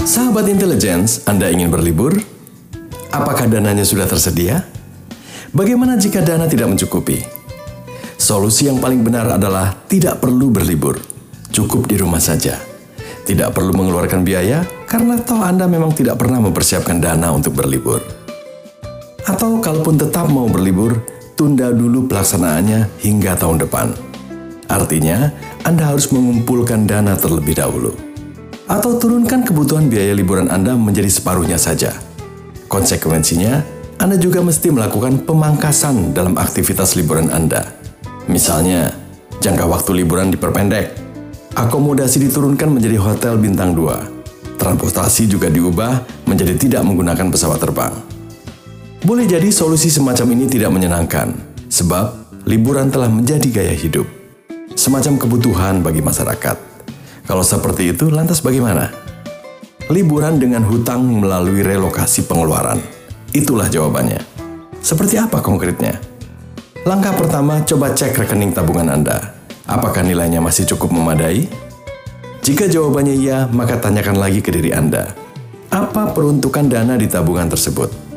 Sahabat intelligence, Anda ingin berlibur? Apakah dananya sudah tersedia? Bagaimana jika dana tidak mencukupi? Solusi yang paling benar adalah tidak perlu berlibur, cukup di rumah saja. Tidak perlu mengeluarkan biaya karena toh Anda memang tidak pernah mempersiapkan dana untuk berlibur. Atau kalaupun tetap mau berlibur, tunda dulu pelaksanaannya hingga tahun depan. Artinya, Anda harus mengumpulkan dana terlebih dahulu. Atau turunkan kebutuhan biaya liburan Anda menjadi separuhnya saja. Konsekuensinya, Anda juga mesti melakukan pemangkasan dalam aktivitas liburan Anda. Misalnya, jangka waktu liburan diperpendek, akomodasi diturunkan menjadi hotel bintang 2, transportasi juga diubah menjadi tidak menggunakan pesawat terbang. Boleh jadi solusi semacam ini tidak menyenangkan, sebab liburan telah menjadi gaya hidup, semacam kebutuhan bagi masyarakat. Kalau seperti itu, lantas bagaimana? Liburan dengan hutang melalui relokasi pengeluaran. Itulah jawabannya. Seperti apa konkretnya? Langkah pertama, coba cek rekening tabungan Anda. Apakah nilainya masih cukup memadai? Jika jawabannya iya, maka tanyakan lagi ke diri Anda. Apa peruntukan dana di tabungan tersebut?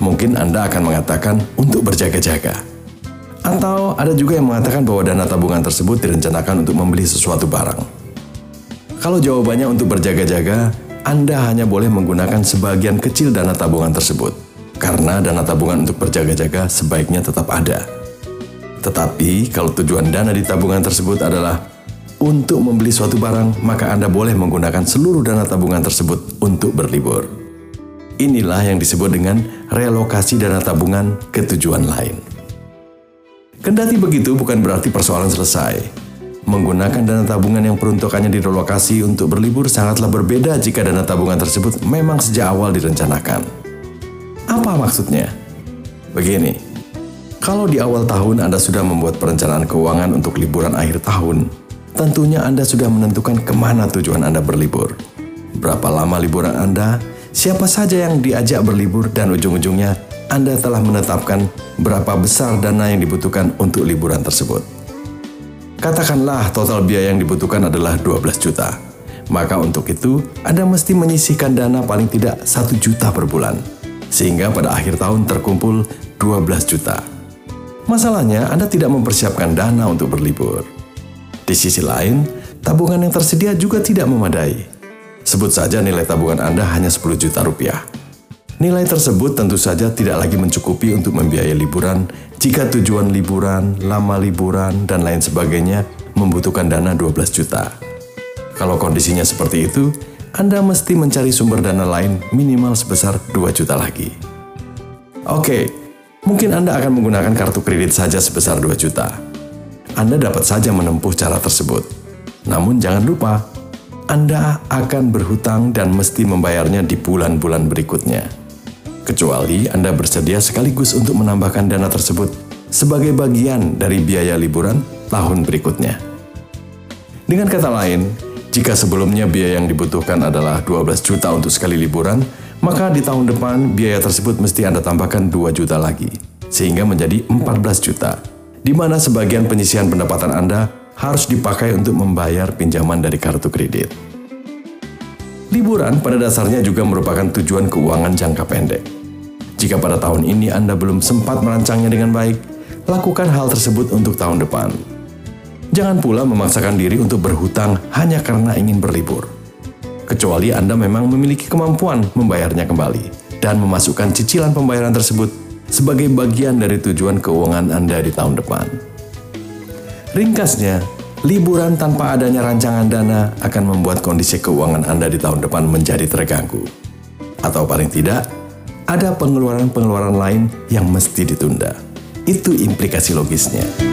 mungkin Anda akan mengatakan untuk berjaga-jaga. Atau ada juga yang mengatakan bahwa dana tabungan tersebut direncanakan untuk membeli sesuatu barang. Kalau jawabannya untuk berjaga-jaga, Anda hanya boleh menggunakan sebagian kecil dana tabungan tersebut, karena dana tabungan untuk berjaga-jaga sebaiknya tetap ada. Tetapi kalau tujuan dana di tabungan tersebut adalah untuk membeli suatu barang, maka Anda boleh menggunakan seluruh dana tabungan tersebut untuk berlibur. Inilah yang disebut dengan relokasi dana tabungan ke tujuan lain. Kendati begitu bukan berarti persoalan selesai. Menggunakan dana tabungan yang peruntukannya direlokasi untuk berlibur sangatlah berbeda jika dana tabungan tersebut memang sejak awal direncanakan. Apa maksudnya? Begini, kalau di awal tahun Anda sudah membuat perencanaan keuangan untuk liburan akhir tahun, tentunya Anda sudah menentukan ke mana tujuan Anda berlibur. Berapa lama liburan Anda, siapa saja yang diajak berlibur dan ujung-ujungnya Anda telah menetapkan berapa besar dana yang dibutuhkan untuk liburan tersebut. Katakanlah total biaya yang dibutuhkan adalah 12 juta. Maka untuk itu, Anda mesti menyisihkan dana paling tidak 1 juta per bulan. Sehingga pada akhir tahun terkumpul 12 juta. Masalahnya, Anda tidak mempersiapkan dana untuk berlibur. Di sisi lain, tabungan yang tersedia juga tidak memadai Sebut saja nilai tabungan Anda hanya 10 juta rupiah. Nilai tersebut tentu saja tidak lagi mencukupi untuk membiayai liburan jika tujuan liburan, lama liburan, dan lain sebagainya membutuhkan dana 12 juta. Kalau kondisinya seperti itu, Anda mesti mencari sumber dana lain minimal sebesar 2 juta lagi. Oke, mungkin Anda akan menggunakan kartu kredit saja sebesar 2 juta. Anda dapat saja menempuh cara tersebut. Namun jangan lupa, anda akan berhutang dan mesti membayarnya di bulan-bulan berikutnya. Kecuali Anda bersedia sekaligus untuk menambahkan dana tersebut sebagai bagian dari biaya liburan tahun berikutnya. Dengan kata lain, jika sebelumnya biaya yang dibutuhkan adalah 12 juta untuk sekali liburan, maka di tahun depan biaya tersebut mesti Anda tambahkan 2 juta lagi, sehingga menjadi 14 juta, di mana sebagian penyisihan pendapatan Anda harus dipakai untuk membayar pinjaman dari kartu kredit. Liburan pada dasarnya juga merupakan tujuan keuangan jangka pendek. Jika pada tahun ini Anda belum sempat merancangnya dengan baik, lakukan hal tersebut untuk tahun depan. Jangan pula memaksakan diri untuk berhutang hanya karena ingin berlibur. Kecuali Anda memang memiliki kemampuan membayarnya kembali dan memasukkan cicilan pembayaran tersebut sebagai bagian dari tujuan keuangan Anda di tahun depan. Ringkasnya, liburan tanpa adanya rancangan dana akan membuat kondisi keuangan Anda di tahun depan menjadi terganggu. Atau paling tidak, ada pengeluaran-pengeluaran lain yang mesti ditunda. Itu implikasi logisnya.